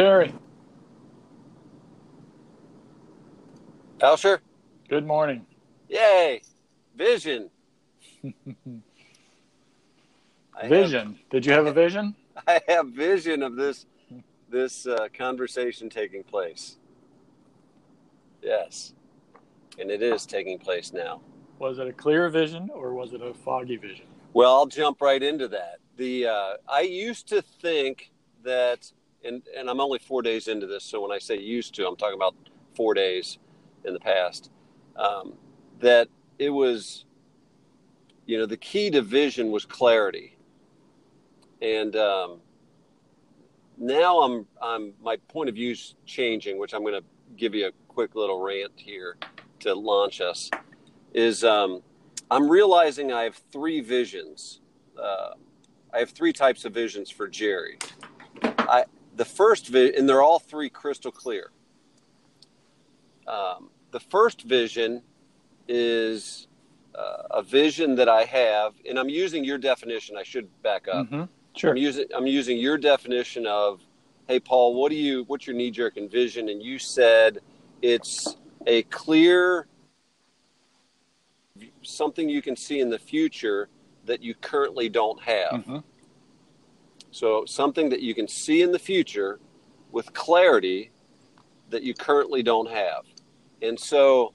Gary, Alsher, good morning. yay, vision. Vision. Did you have a vision? I have vision of this this uh, conversation taking place. Yes, and it is taking place now. Was it a clear vision or was it a foggy vision? Well, I'll jump right into that. The uh, I used to think that, and and I'm only four days into this, so when I say used to, I'm talking about four days in the past. Um, that it was, you know, the key to vision was clarity, and um, now I'm I'm my point of view's changing, which I'm going to give you a quick little rant here to launch us. Is um, I'm realizing I have three visions. Uh, I have three types of visions for Jerry. The first vision, and they're all three crystal clear. Um, the first vision is uh, a vision that I have, and I'm using your definition. I should back up. Mm-hmm. Sure. I'm using I'm using your definition of, hey Paul, what do you what's your knee jerk vision? And you said it's a clear something you can see in the future that you currently don't have. Mm-hmm. So something that you can see in the future with clarity that you currently don't have. And so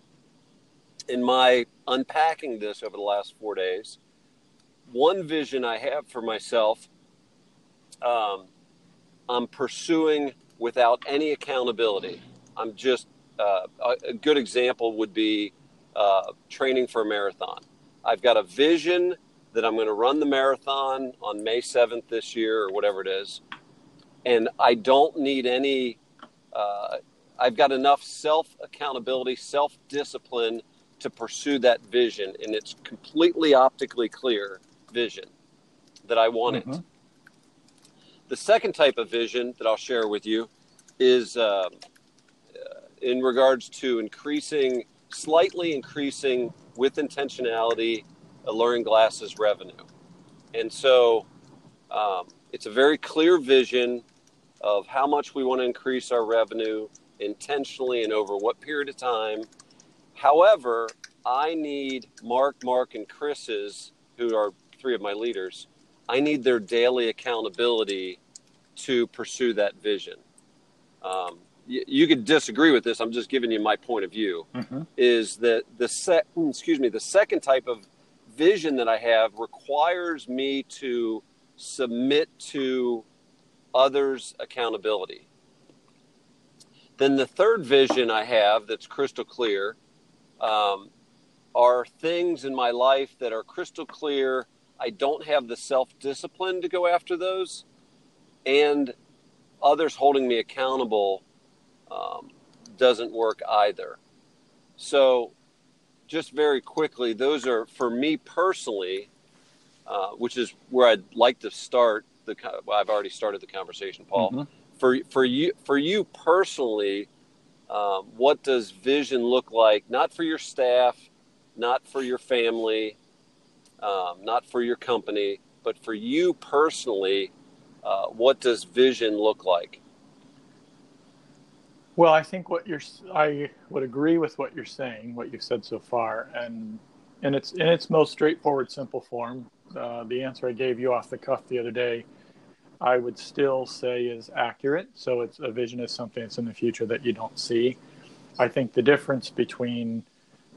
in my unpacking this over the last four days, one vision I have for myself, um, I'm pursuing without any accountability. I'm just, uh, a, good example would be uh, training for a marathon. I've got a vision that I'm going to run the marathon on May 7th this year or whatever it is. And I don't need any, uh, I've got enough self accountability, self discipline to pursue that vision. And it's completely optically clear vision that I want Mhm. it. The second type of vision that I'll share with you is um, uh, in regards to increasing, slightly increasing with intentionality, Alluring Glasses revenue. And so um, it's a very clear vision of how much we want to increase our revenue intentionally and over what period of time. However, I need Mark, Mark, and Chris's, who are three of my leaders, I need their daily accountability to pursue that vision. Um, you, you could disagree with this. I'm just giving you my point of view. Mm-hmm. Is that the sec- excuse me the second type of vision that I have requires me to submit to others' accountability. Then the third vision I have that's crystal clear um, are things in my life that are crystal clear. I don't have the self discipline to go after those, and others holding me accountable um, doesn't work either. So, just very quickly, those are for me personally, uh, which is where I'd like to start. The well, I've already started the conversation, Paul. Mhm. For for you for you personally, um, what does vision look like? Not for your staff, not for your family, um, not for your company, but for you personally. Uh, what does vision look like? Well, I think what you're, I would agree with what you're saying, what you've said so far, and in its in its most straightforward, simple form, uh, the answer I gave you off the cuff the other day, I would still say is accurate. So it's a vision is something that's in the future that you don't see. I think the difference between,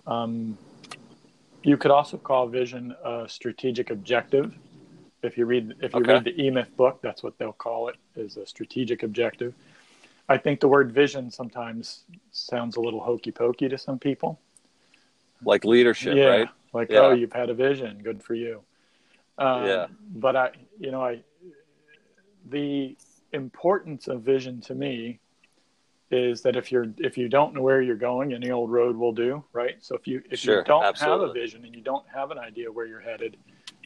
um, you could also call vision a strategic objective. If you read if you Okay. read the E Myth book, that's what they'll call it, is a strategic objective. I think the word vision sometimes sounds a little hokey pokey to some people. Like leadership, yeah, right? like Yeah. oh, you've had a vision, good for you. Um, Yeah. But I, you know, I, the importance of vision to me is that if you're if you don't know where you're going, any old road will do, right? So if you if Sure, you don't have a vision and you don't have an idea where you're headed,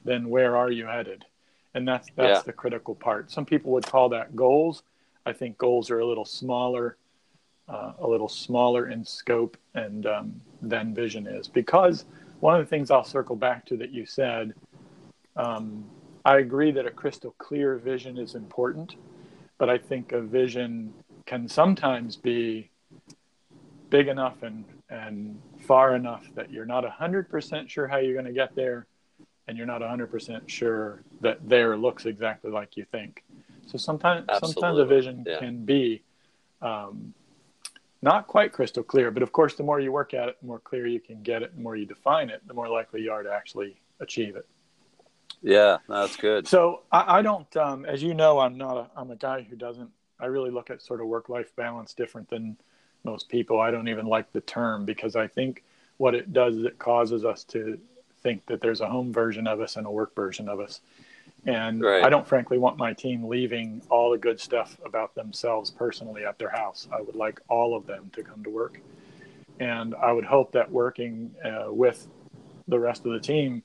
then where are you headed? And that's that's Yeah. the critical part. Some people would call that goals. I think goals are a little smaller, uh, a little smaller in scope and um, than vision is because one of the things I'll circle back to that you said. Um, I agree that a crystal clear vision is important, but I think a vision can sometimes be big enough and and far enough that you're not 100% sure how you're going to get there and you're not 100% sure that there looks exactly like you think so sometimes Absolutely. sometimes a vision yeah. can be um, not quite crystal clear but of course the more you work at it the more clear you can get it the more you define it the more likely you are to actually achieve it yeah that's good so i, I don't um, as you know i'm not a i'm a guy who doesn't i really look at sort of work life balance different than most people. I don't even like the term because I think what it does is it causes us to think that there's a home version of us and a work version of us. And right. I don't frankly want my team leaving all the good stuff about themselves personally at their house. I would like all of them to come to work. And I would hope that working uh, with the rest of the team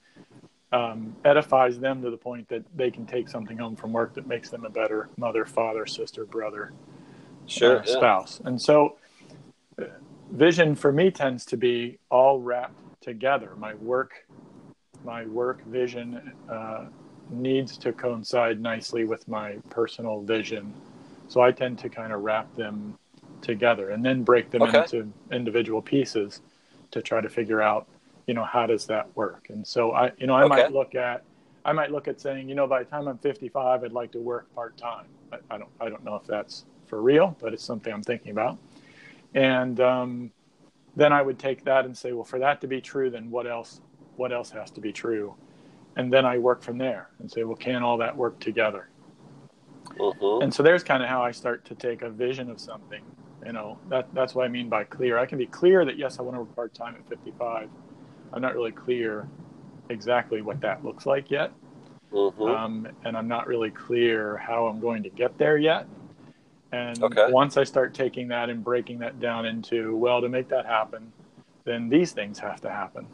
um, edifies them to the point that they can take something home from work that makes them a better mother, father, sister, brother, sure, uh, spouse. And so vision for me tends to be all wrapped together. My work, my work vision uh, needs to coincide nicely with my personal vision, so I tend to kind of wrap them together and then break them okay. into individual pieces to try to figure out, you know, how does that work? And so I, you know, I okay. might look at, I might look at saying, you know, by the time I'm 55, I'd like to work part time. I, I don't, I don't know if that's for real, but it's something I'm thinking about. And um, then I would take that and say, well, for that to be true, then what else? What else has to be true? And then I work from there and say, well, can all that work together? Uh-huh. And so there's kind of how I start to take a vision of something. You know, that that's what I mean by clear. I can be clear that yes, I want to work part time at 55. I'm not really clear exactly what that looks like yet. Uh-huh. Um, and I'm not really clear how I'm going to get there yet. And okay. once I start taking that and breaking that down into, well, to make that happen, then these things have to happen.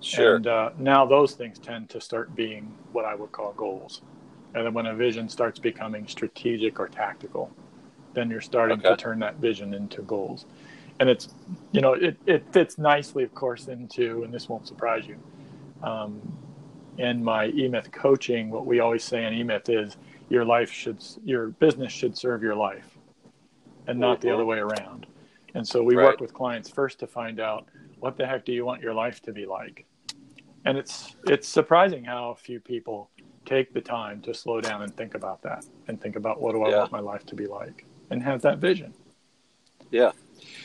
Sure. And uh, now those things tend to start being what I would call goals. And then when a vision starts becoming strategic or tactical, then you're starting okay. to turn that vision into goals. And it's, you know, it, it fits nicely, of course, into, and this won't surprise you, um, in my eMyth coaching, what we always say in eMyth is your life should your business should serve your life and not the other way around and so we right. work with clients first to find out what the heck do you want your life to be like and it's it's surprising how few people take the time to slow down and think about that and think about what do i yeah. want my life to be like and have that vision yeah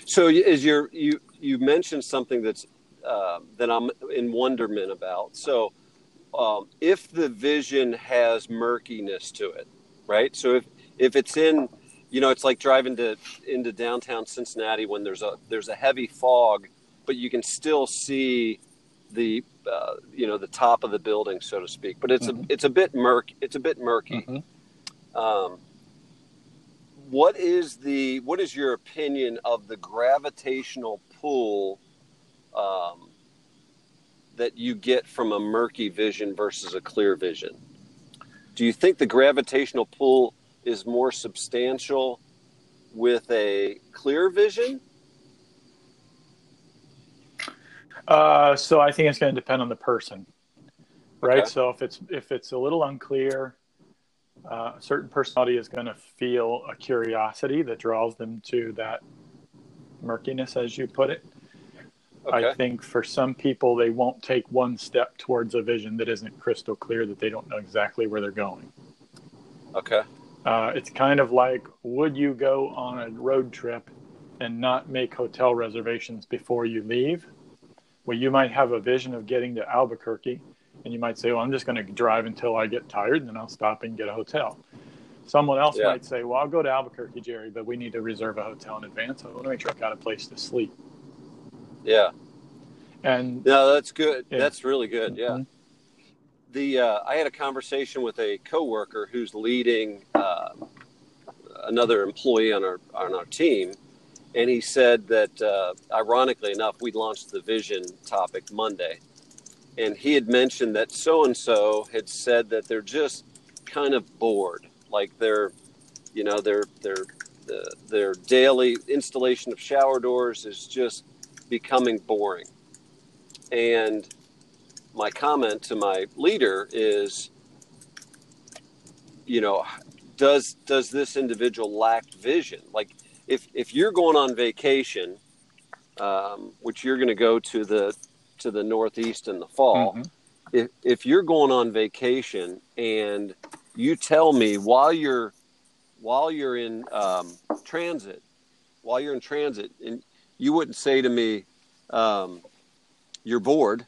so is your you you mentioned something that's uh, that i'm in wonderment about so um, if the vision has murkiness to it, right? So if if it's in, you know, it's like driving to into downtown Cincinnati when there's a there's a heavy fog, but you can still see the uh, you know the top of the building, so to speak. But it's mm-hmm. a it's a bit murky. It's a bit murky. Mm-hmm. Um, what is the what is your opinion of the gravitational pull um, that you get from a murky vision versus a clear vision? Do you think the gravitational pull is more substantial with a clear vision? Uh, so I think it's going to depend on the person, right? Okay. So if it's if it's a little unclear, uh, a certain personality is going to feel a curiosity that draws them to that murkiness, as you put it. Okay. I think for some people, they won't take one step towards a vision that isn't crystal clear, that they don't know exactly where they're going. Okay. Uh, it's kind of like would you go on a road trip and not make hotel reservations before you leave? Well, you might have a vision of getting to Albuquerque, and you might say, Well, I'm just going to drive until I get tired, and then I'll stop and get a hotel. Someone else yeah. might say, Well, I'll go to Albuquerque, Jerry, but we need to reserve a hotel in advance. I want to make sure I've got a place to sleep. Yeah. And no, that's good. Yeah. That's really good. Yeah. Mm-hmm. The uh, I had a conversation with a coworker who's leading uh, another employee on our on our team, and he said that uh, ironically enough, we launched the vision topic Monday, and he had mentioned that so and so had said that they're just kind of bored, like they're, you know, their their the, their daily installation of shower doors is just becoming boring. And my comment to my leader is, you know, does does this individual lack vision? Like if if you're going on vacation, um, which you're going to go to the to the Northeast in the fall, mm-hmm. if if you're going on vacation and you tell me while you're while you're in um, transit, while you're in transit, and you wouldn't say to me, um, "You're bored."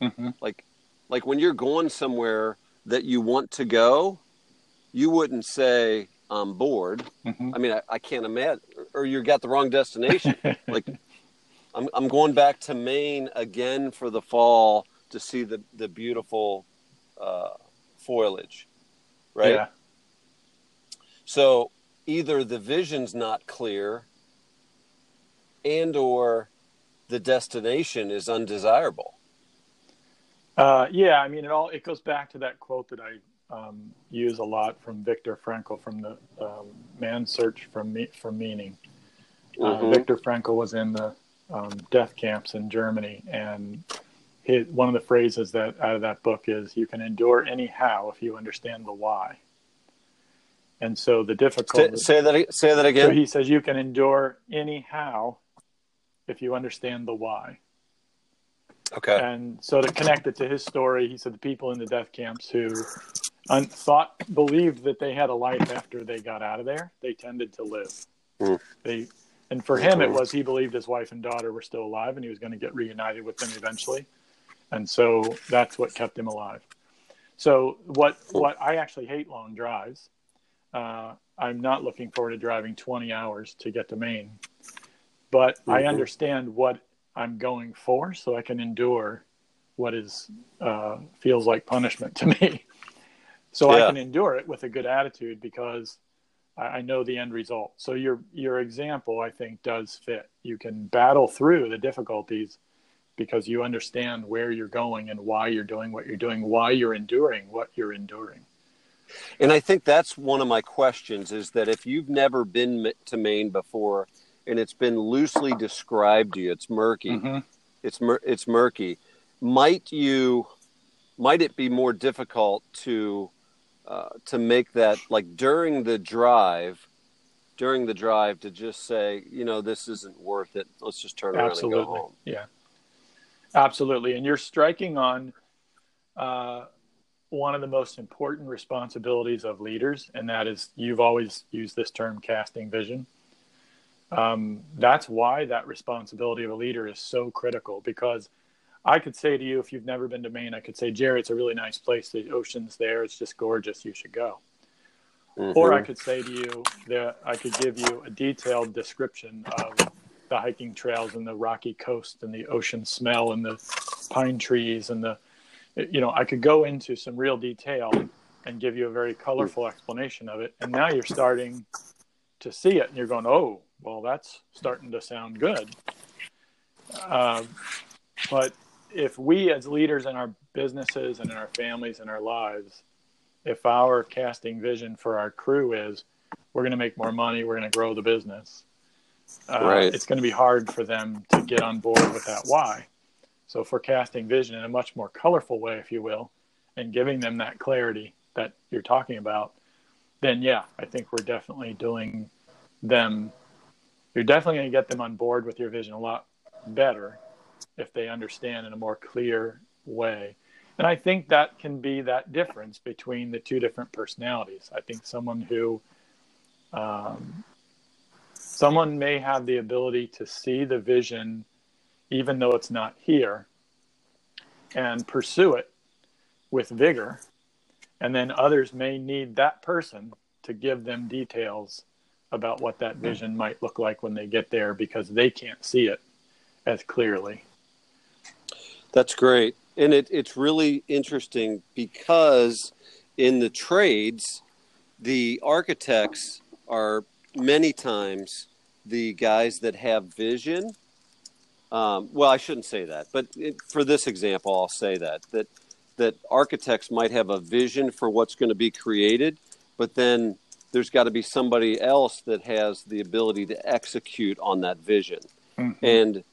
Mm-hmm. Like, like when you're going somewhere that you want to go, you wouldn't say, "I'm bored." Mm-hmm. I mean, I, I, can't imagine, or you got the wrong destination. like, I'm I'm going back to Maine again for the fall to see the the beautiful uh, foliage, right? Yeah. So either the vision's not clear and or the destination is undesirable. Uh, yeah, I mean, it all it goes back to that quote that I um, use a lot from Viktor Frankl from the um, Man's Search for Me- for Meaning. Uh, mm-hmm. Viktor Frankl was in the um, death camps in Germany, and his, one of the phrases that out of that book is, "You can endure anyhow if you understand the why." And so the difficulty. Say, say that. Say that again. So he says you can endure anyhow if you understand the why. Okay. And so to connect it to his story, he said the people in the death camps who un- thought believed that they had a life after they got out of there, they tended to live. Mm. They and for him it was he believed his wife and daughter were still alive and he was going to get reunited with them eventually. And so that's what kept him alive. So what what I actually hate long drives uh, I'm not looking forward to driving 20 hours to get to Maine, but mm-hmm. I understand what I'm going for, so I can endure what is uh, feels like punishment to me. so yeah. I can endure it with a good attitude because I, I know the end result. So your your example, I think, does fit. You can battle through the difficulties because you understand where you're going and why you're doing what you're doing, why you're enduring what you're enduring. And I think that's one of my questions is that if you've never been to Maine before and it's been loosely described to you, it's murky. Mm-hmm. It's mur- it's murky. Might you might it be more difficult to uh, to make that like during the drive during the drive to just say, you know, this isn't worth it. Let's just turn around Absolutely. and go home. Yeah. Absolutely. And you're striking on uh, one of the most important responsibilities of leaders, and that is you've always used this term casting vision. Um, that's why that responsibility of a leader is so critical because I could say to you, if you've never been to Maine, I could say, Jerry, it's a really nice place. The ocean's there. It's just gorgeous. You should go. Mm-hmm. Or I could say to you that I could give you a detailed description of the hiking trails and the rocky coast and the ocean smell and the pine trees and the you know, I could go into some real detail and give you a very colorful explanation of it. And now you're starting to see it and you're going, oh, well, that's starting to sound good. Uh, but if we as leaders in our businesses and in our families and our lives, if our casting vision for our crew is we're going to make more money, we're going to grow the business, uh, right. it's going to be hard for them to get on board with that why. So forecasting vision in a much more colorful way, if you will, and giving them that clarity that you're talking about, then yeah, I think we're definitely doing them. You're definitely going to get them on board with your vision a lot better if they understand in a more clear way. And I think that can be that difference between the two different personalities. I think someone who, um, someone may have the ability to see the vision even though it's not here, and pursue it with vigor. And then others may need that person to give them details about what that vision might look like when they get there because they can't see it as clearly. That's great. And it, it's really interesting because in the trades, the architects are many times the guys that have vision um, well, I shouldn't say that, but it, for this example, I'll say that that that architects might have a vision for what's going to be created, but then there's got to be somebody else that has the ability to execute on that vision. Mm-hmm. And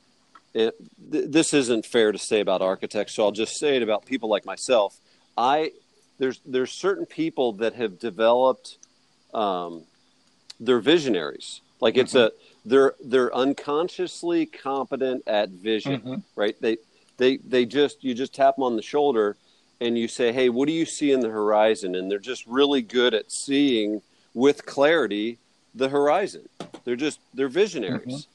it, th- this isn't fair to say about architects, so I'll just say it about people like myself. I there's there's certain people that have developed um, they're visionaries. Like it's a they're they're unconsciously competent at vision, Mhm. right? They they they just you just tap them on the shoulder and you say, "Hey, what do you see in the horizon?" And they're just really good at seeing with clarity the horizon. They're just they're visionaries.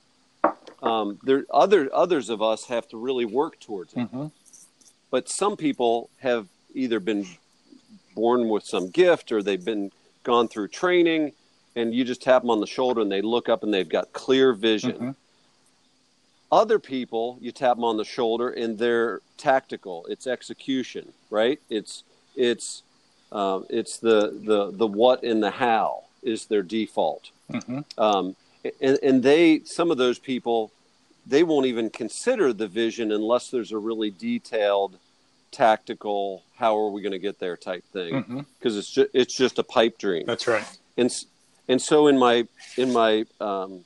Um, there other others of us have to really work towards it hmm but some people have either been born with some gift or they've been gone through training and you just tap them on the shoulder and they look up and they've got clear vision. Mhm. other people you tap them on the shoulder and they're tactical. It's execution right? It's it's um, it's the the the what and the how is their default. Hmm um, and, and they some of those people they won't even consider the vision unless there's a really detailed tactical how are we going to get there type thing because it's just it's just a pipe dream That's right. and and so in my in my um,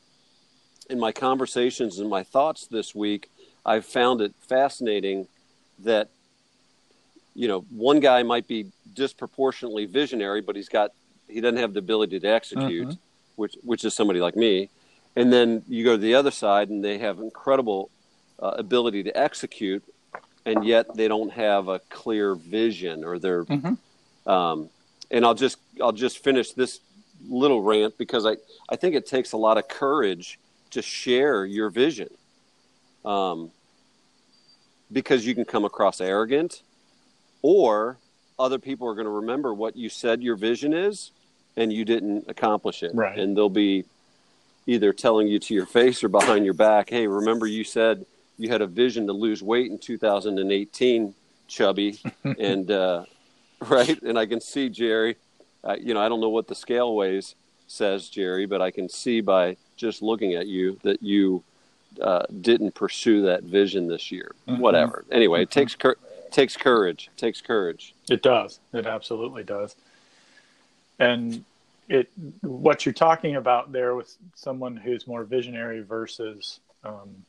in my conversations and my thoughts this week i've found it fascinating that you know one guy might be disproportionately visionary but he's got he doesn't have the ability to execute Mhm. Which which is somebody like me and then you go to the other side and they have incredible uh, ability to execute and yet they don't have a clear vision or they're Mhm. um, and I'll just I'll just finish this little rant because I I think it takes a lot of courage to share your vision, um, because you can come across arrogant, or other people are going to remember what you said your vision is, and you didn't accomplish it, Right. and they'll be either telling you to your face or behind your back, "Hey, remember you said you had a vision to lose weight in 2018, chubby," and uh, right? And I can see Jerry. Uh, you know, I don't know what the scale weighs says, Jerry, but I can see by just looking at you that you uh, didn't pursue that vision this year. Mhm. Whatever. Anyway, it takes cur- takes courage. It takes courage. It does. It absolutely does. And it what you're talking about there with someone who's more visionary versus um,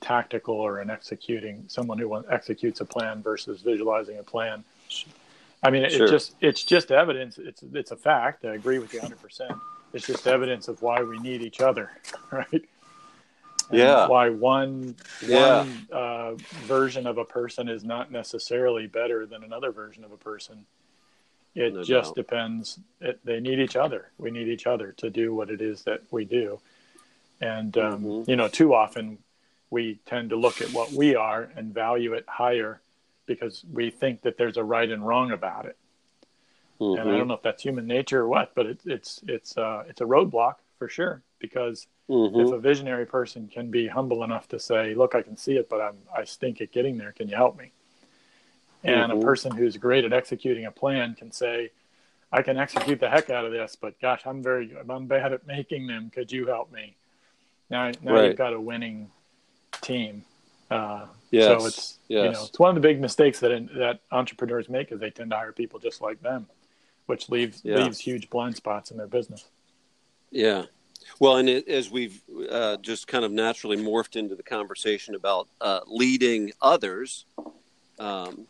tactical or an executing someone who executes a plan versus visualizing a plan. I mean, it Sure. just it's just evidence. It's it's a fact. I agree with you 100. percent It's just evidence of why we need each other, right? And Yeah. Why one Yeah. one uh, version of a person is not necessarily better than another version of a person. It No just doubt. depends. It, they need each other. We need each other to do what it is that we do. And um, Mhm. you know, too often we tend to look at what we are and value it higher because we think that there's a right and wrong about it. And I Mhm. don't know if that's human nature or what, but it, it's it's uh, it's a roadblock for sure. Because Mhm. if a visionary person can be humble enough to say, "Look, I can see it, but I'm I stink at getting there. Can you help me?" And Mhm. a person who's great at executing a plan can say, "I can execute the heck out of this, but gosh, I'm very I'm bad at making them. Could you help me?" Now, now Right. you've got a winning team. Uh, Yes. So it's you know it's one of the big mistakes that that entrepreneurs make is they tend to hire people just like them, which leaves Yeah. leaves huge blind spots in their business. Yeah. Well, and it, as we've uh, just kind of naturally morphed into the conversation about uh, leading others, um,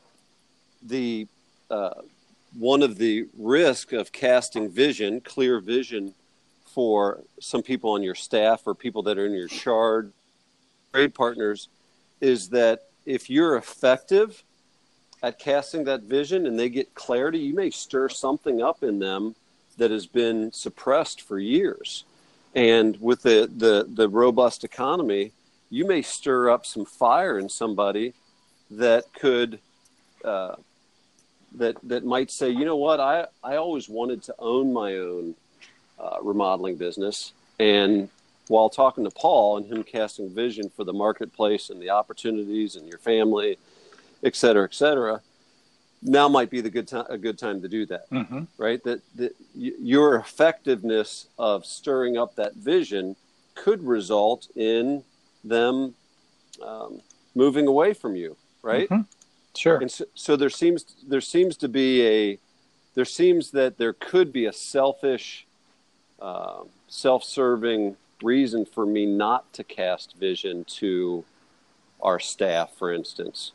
the uh, one of the risk of casting vision, clear vision, for some people on your staff or people that are in your charge, trade partners, is that if you're effective at casting that vision and they get clarity, you may stir something up in them that has been suppressed for years. And with the, the, the robust economy, you may stir up some fire in somebody that could uh, that that might say, you know what, I, I always wanted to own my own uh, remodeling business. And while talking to Paul and him casting vision for the marketplace and the opportunities and your family, et cetera, et cetera, now might be the good time a good time to do that Mm-hmm. right? That, that y- your effectiveness of stirring up that vision could result in them um, moving away from you, right? Mhm. Sure. And so, so there seems there seems to be a there seems that there could be a selfish, uh, self-serving reason for me not to cast vision to our staff, for instance.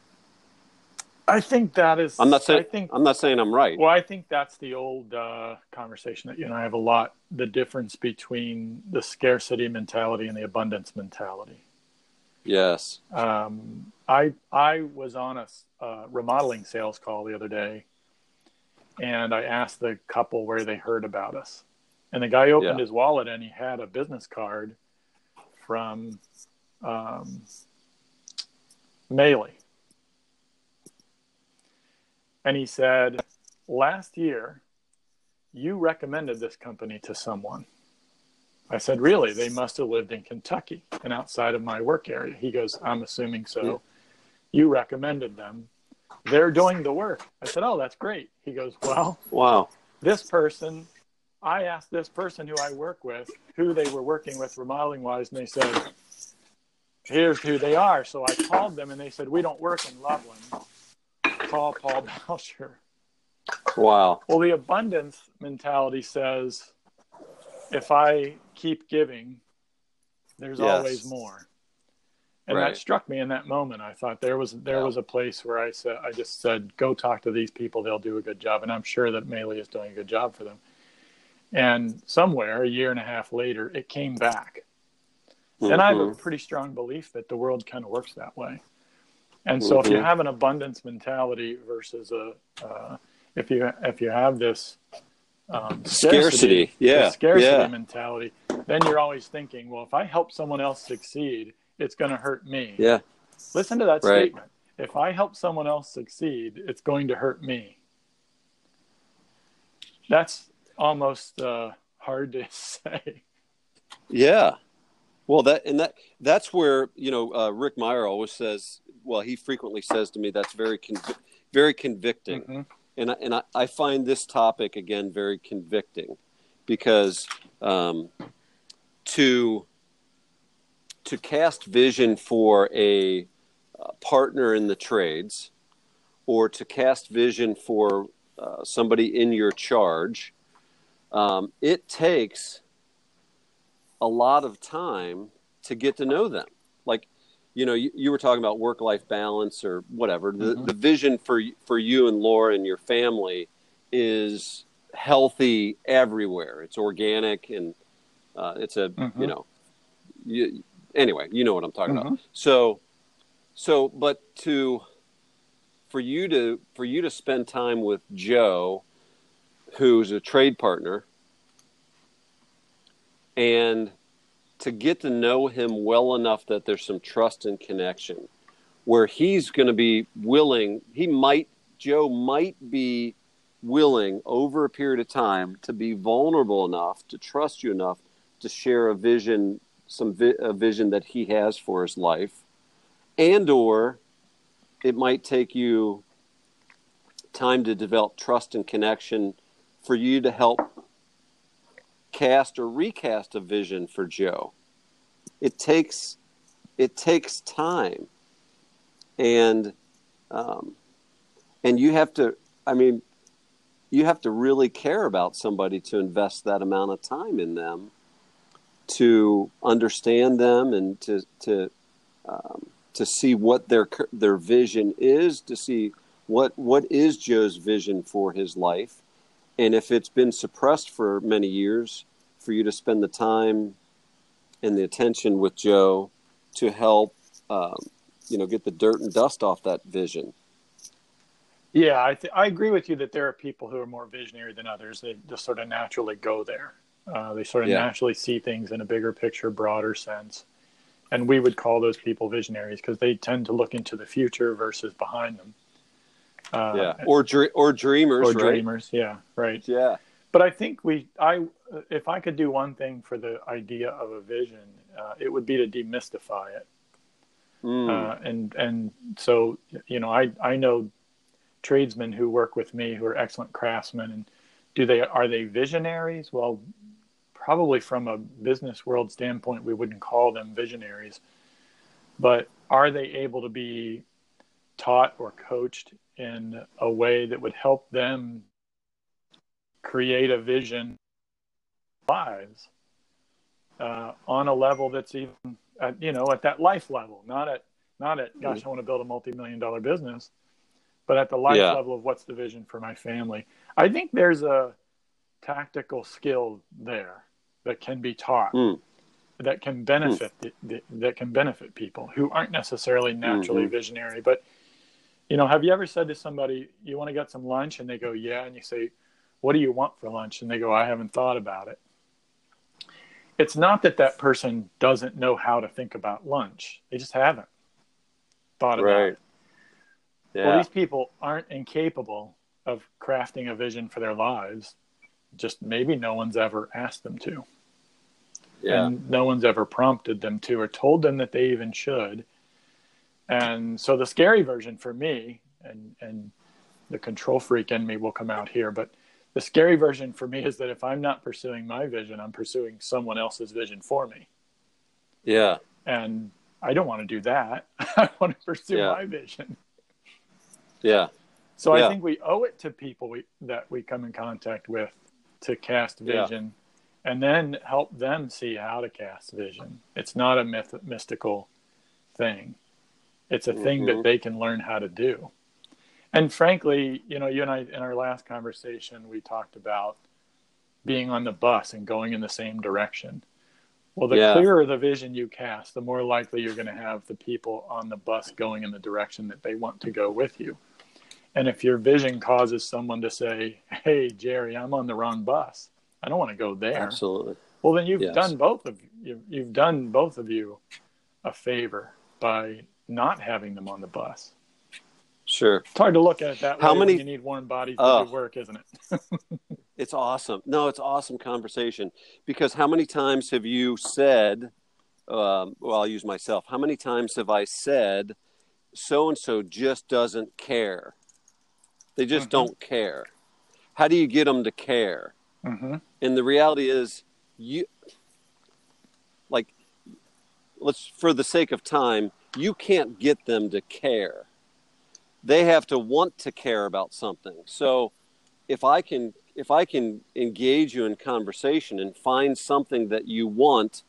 I think that is. I'm not saying. I think. I'm not saying I'm right. Well, I think that's the old uh, conversation that you and I have a lot. The difference between the scarcity mentality and the abundance mentality. Yes. Um, I I was on a uh, remodeling sales call the other day, and I asked the couple where they heard about us, and the guy opened Yeah. his wallet and he had a business card from um, Maley. And he said, Last year, you recommended this company to someone. I said, Really? They must have lived in Kentucky and outside of my work area. He goes, I'm assuming so. You recommended them. They're doing the work. I said, Oh, that's great. He goes, Well, Wow. this person, I asked this person who I work with who they were working with remodeling wise, and they said, Here's who they are. So I called them and they said, We don't work in Loveland. Call Paul Bauscher. Wow. Well, the abundance mentality says, if I keep giving, there's Yes. always more. And Right. that struck me in that moment. I thought there was there Yeah. was a place where I said I just said, go talk to these people. They'll do a good job, and I'm sure that Maley is doing a good job for them. And somewhere a year and a half later, it came back. And I have a Mhm. pretty strong belief that the world kind of works that way. And so, if you Mhm. have an abundance mentality versus a, uh, if you if you have this um, Scarcity. Yeah. scarcity Yeah. mentality, then you're always thinking, well, if I help someone else succeed, it's going to hurt me. Yeah. Listen to that Right. statement. If I help someone else succeed, it's going to hurt me. That's almost uh, hard to say. Yeah. Well, that and that that's where you know uh, Rick Meyer always says. Well, he frequently says to me that's very conv- very convicting, Mhm. and I, and I, I find this topic again very convicting because um, to to cast vision for a, uh partner in the trades or to cast vision for uh, somebody in your charge, um, it takes a lot of time to get to know them. Like, you know, you, you were talking about work life balance or whatever. The, Mhm. the vision for for you and Laura and your family is healthy everywhere. It's organic and uh, it's a Mhm. you know, you, anyway, you know what I'm talking about. Mhm. So, so, but to for you to for you to spend time with Joe, who's a trade partner, and to get to know him well enough that there's some trust and connection, where he's going to be willing. He might Joe might be willing over a period of time to be vulnerable enough to trust you enough to share a vision some vi- a vision that he has for his life and or it might take you time to develop trust and connection for you to help cast or recast a vision for Joe. It takes it takes time, and um, and you have to. I mean, you have to really care about somebody to invest that amount of time in them, to understand them and to to um, to see what their their vision is, to see what what is Joe's vision for his life, and if it's been suppressed for many years, for you to spend the time and the attention with Joe to help, um, you know, get the dirt and dust off that vision. Yeah, I, th- I agree with you that there are people who are more visionary than others. They just sort of naturally go there. Uh, they sort of Yeah. naturally see things in a bigger picture, broader sense. And we would call those people visionaries because they tend to look into the future versus behind them. Uh, yeah, or dre- or dreamers, or right? dreamers. Yeah, right. Yeah, But I think we, I, if I could do one thing for the idea of a vision, uh, it would be to demystify it. Mm. Uh, and and so you know, I I know tradesmen who work with me who are excellent craftsmen, and do they are they visionaries? Well, probably from a business world standpoint, we wouldn't call them visionaries, but are they able to be taught or coached in a way that would help them create a vision lives uh, on a level that's even at, you know at that life level not at not at gosh i want to build a multi-million dollar business but at the life Yeah. level of what's the vision for my family, I think there's a tactical skill there that can be taught Mm. that can benefit the, the, that can benefit people who aren't necessarily naturally Mhm. visionary. But you know, have you ever said to somebody, "You want to get some lunch?" and they go, "Yeah," and you say, "What do you want for lunch?" and they go, "I haven't thought about it." It's not that that person doesn't know how to think about lunch; they just haven't thought about Right. it. Yeah. Well, these people aren't incapable of crafting a vision for their lives. Just maybe no one's ever asked them to yeah. and no one's ever prompted them to or told them that they even should. And so the scary version for me, and and the control freak in me will come out here, but the scary version for me is that if I'm not pursuing my vision, I'm pursuing someone else's vision for me, yeah. and I don't want to do that. I want to pursue Yeah. my vision. Yeah. So Yeah. I think we owe it to people we, that we come in contact with to cast Yeah. vision and then help them see how to cast vision. It's not a myth, mystical thing. It's a thing Mhm. that they can learn how to do. And frankly, you know, you and I in our last conversation we talked about being on the bus and going in the same direction. Well, the Yeah. clearer the vision you cast, the more likely you're going to have the people on the bus going in the direction that they want to go with you. And if your vision causes someone to say, "Hey, Jerry, I'm on the wrong bus. I don't want to go there." Absolutely. Well, then you've Yes. done both of you. You've done both of you a favor by not having them on the bus. Sure. It's hard to look at it that How way many- when you need warm bodies to Oh. do work, isn't it? It's awesome. No, it's awesome conversation because how many times have you said, um, well, I'll use myself. How many times have I said, so and so just doesn't care? They just Mhm. don't care. How do you get them to care? Mm-hmm. And the reality is, you, like, let's, for the sake of time, you can't get them to care. They have to want to care about something. So if I can, if I can engage you in conversation and find something that you want,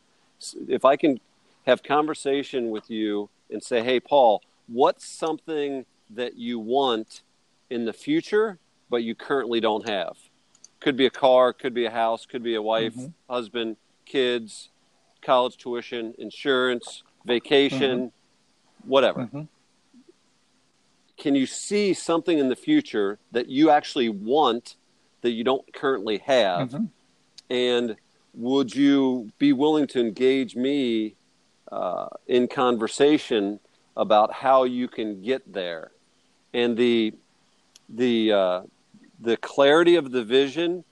if I can have conversation with you and say, hey, Paul, what's something that you want in the future, but you currently don't have? Could be a car, could be a house, could be a wife, Mhm. husband, kids, college tuition, insurance, vacation, whatever. Mhm. Can you see something in the future that you actually want that you don't currently have? Mhm. And would you be willing to engage me uh, in conversation about how you can get there? And the the uh, the clarity of the vision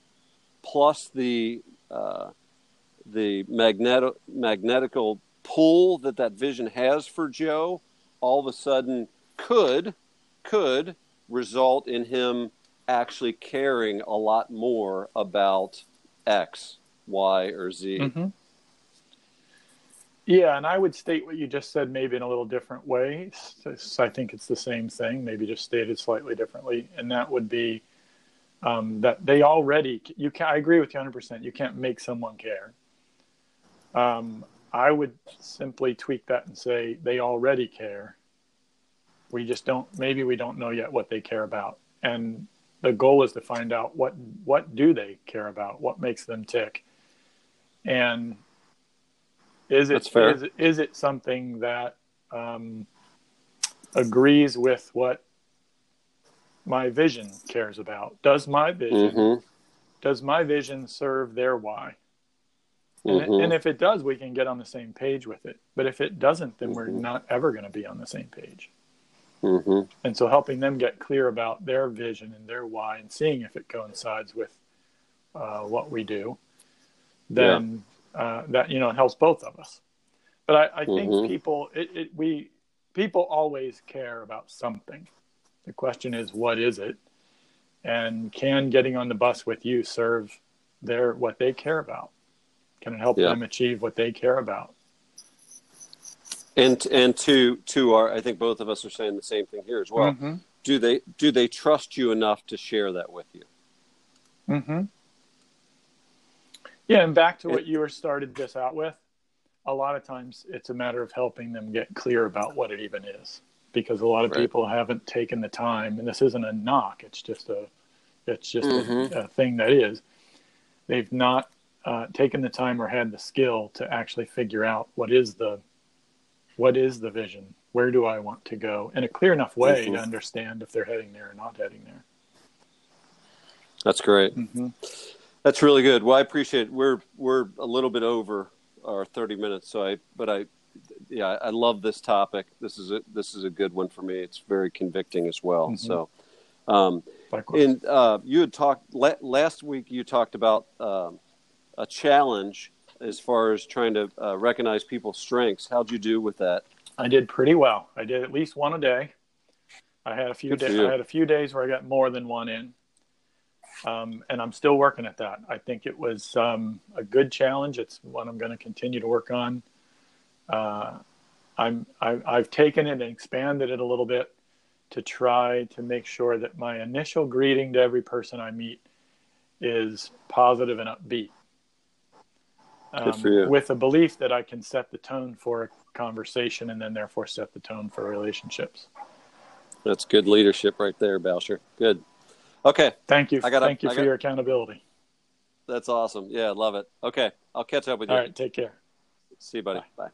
plus the uh, the magnetic magnetical pull that that vision has for Joe all of a sudden could could result in him actually caring a lot more about X, Y, or Z. Mhm. Yeah, and I would state what you just said maybe in a little different way. I think it's the same thing, maybe just stated slightly differently, and that would be um, that they already. You can. I agree with you 100. percent You can't make someone care. Um, I would simply tweak that and say they already care. We just don't. Maybe we don't know yet what they care about, and the goal is to find out what what do they care about, what makes them tick, and is it That's fair. is, is it something that um, agrees with what my vision cares about? Does my vision Mhm. does my vision serve their why? And, Mhm. and if it does, we can get on the same page with it. But if it doesn't, then we're Mhm. not ever going to be on the same page. Mhm. And so helping them get clear about their vision and their why and seeing if it coincides with uh, what we do, then uh, that, you know, helps both of us. But I, I think Mhm. people, it, it, we, people always care about something. The question is, what is it? And can getting on the bus with you serve their, what they care about? Can it help Yeah. them achieve what they care about? And and to to our, I think both of us are saying the same thing here as well. Mhm. Do they do they trust you enough to share that with you? Mm-hmm. Yeah, and back to what you were started this out with, a lot of times it's a matter of helping them get clear about what it even is. because a lot of Right. people haven't taken the time, and this isn't a knock. It's just a, it's just Mhm. a, a thing that is. They've not uh, taken the time or had the skill to actually figure out what is the, what is the vision. Where do I want to go in a clear enough way Mhm. to understand if they're heading there or not heading there. That's great. hmm That's really good. Well, I appreciate it. We're we're a little bit over our 30 minutes, so I but I yeah, I love this topic. This is a this is a good one for me. It's very convicting as well. Mhm. So um Likewise. and uh you had talked la- last week you talked about um a challenge as far as trying to uh, recognize people's strengths. How'd you do with that? I did pretty well. I did at least one a day. I had a few days. I had a few days where I got more than one in, um, and I'm still working at that. I think it was um, a good challenge. It's one I'm going to continue to work on. Uh, I'm I, I've taken it and expanded it a little bit to try to make sure that my initial greeting to every person I meet is positive and upbeat. You. With a belief that I can set the tone for a conversation and then therefore set the tone for relationships. That's good leadership right there, Bauscher. Good. Okay, Thank you. I gotta- thank you I for your accountability. that's awesome. Yeah, love it. Okay, I'll catch up with you. All right, take care. See you, buddy. Bye. Bye.